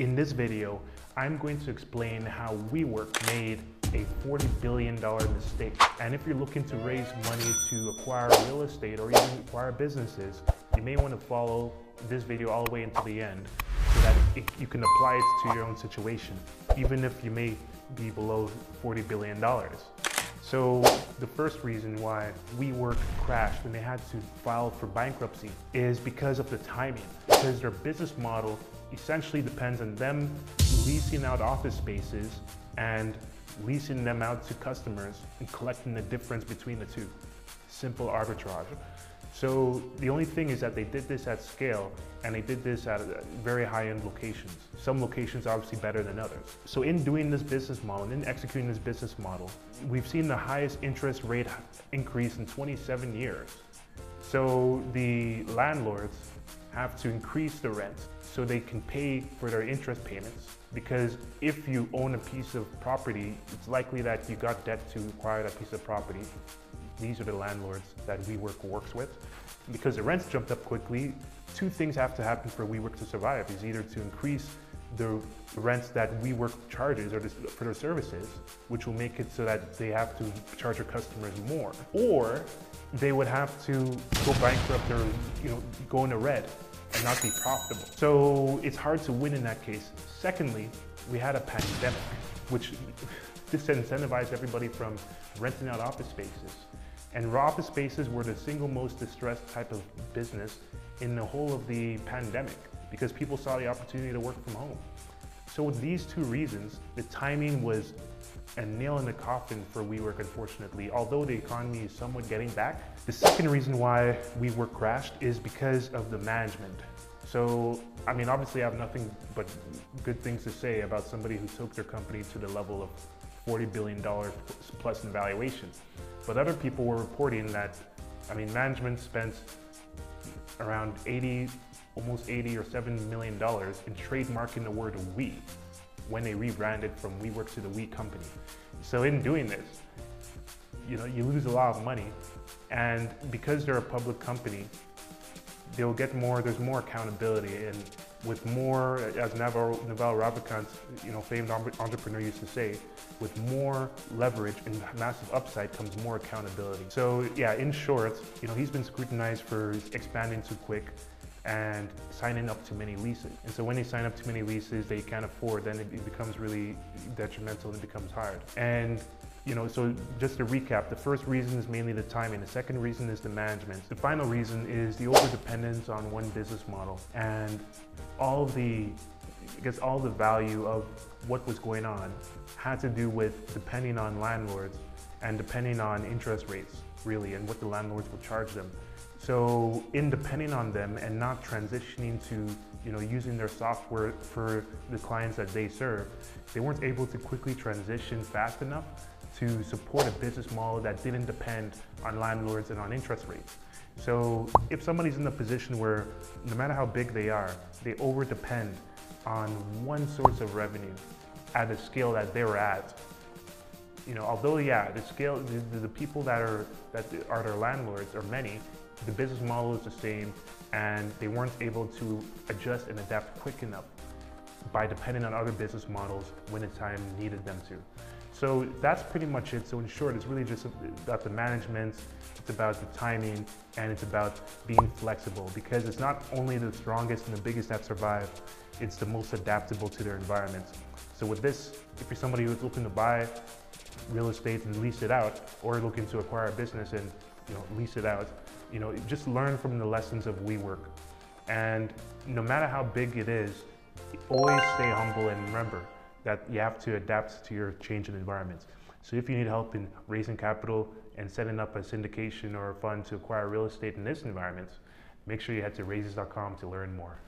In this video, I'm going to explain how WeWork made a $40 billion mistake. And if you're looking to raise money to acquire real estate or even acquire businesses, you may want to follow this video all the way until the end so that it, you can apply it to your own situation, even if you may be below $40 billion. So the first reason why WeWork crashed and they had to file for bankruptcy is because of the timing, because their business model essentially depends on them leasing out office spaces and leasing them out to customers and collecting the difference between the two. Simple arbitrage. So the only thing is that they did this at scale and they did this at uh, very high-end locations. Some locations obviously better than others. So in doing this business model, in executing this business model, we've seen the highest interest rate increase in 27 years. So the landlords have to increase the rent so they can pay for their interest payments. Because if you own a piece of property, it's likely that you got debt to acquire that piece of property. These are the landlords that WeWork works with. Because the rents jumped up quickly, two things have to happen for WeWork to survive. Is either to increase the rents that WeWork charges or for their services, which will make it so that they have to charge their customers more, or they would have to go bankrupt or you know go into red and not be profitable. So it's hard to win in that case. Secondly, we had a pandemic, which disincentivized everybody from renting out office spaces. And office spaces were the single most distressed type of business in the whole of the pandemic because people saw the opportunity to work from home. So with these two reasons, the timing was a nail in the coffin for WeWork, unfortunately, although the economy is somewhat getting back. The second reason why WeWork crashed is because of the management. So, I mean, obviously I have nothing but good things to say about somebody who took their company to the level of $40 billion plus in valuation. But other people were reporting that, I mean, management spent around 80, almost 80 or 7 million dollars in trademarking the word we when they rebranded from WeWork to the We Company. So in doing this, you know, you lose a lot of money. And because they're a public company, they'll get more, there's more accountability. And with more, as Naval, Naval Ravikant, you know, famed entrepreneur used to say, with more leverage and massive upside comes more accountability. So yeah, in short, you know, he's been scrutinized for expanding too quick and signing up too many leases. And so when they sign up too many leases they can't afford, then it becomes really detrimental and it becomes hard. And you know, so just to recap, the first reason is mainly the timing. The second reason is the management. The final reason is the overdependence on one business model and all the, I guess all the value of what was going on had to do with depending on landlords and depending on interest rates, really, and what the landlords would charge them. So in depending on them and not transitioning to you know, using their software for the clients that they serve, they weren't able to quickly transition fast enough to support a business model that didn't depend on landlords and on interest rates. So if somebody's in a position where no matter how big they are, they over depend on one source of revenue at the scale that they're at, you know, although yeah, the scale, the, the people that are that are their landlords are many, the business model is the same and they weren't able to adjust and adapt quick enough by depending on other business models when the time needed them to. So that's pretty much it. So in short, it's really just about the management, it's about the timing, and it's about being flexible because it's not only the strongest and the biggest that survive, it's the most adaptable to their environment. So with this, if you're somebody who's looking to buy real estate and lease it out, or looking to acquire a business and you know lease it out, you know, just learn from the lessons of WeWork. And no matter how big it is, always stay humble and remember that you have to adapt to your changing environments. So if you need help in raising capital and setting up a syndication or a fund to acquire real estate in this environment, make sure you head to raises.com to learn more.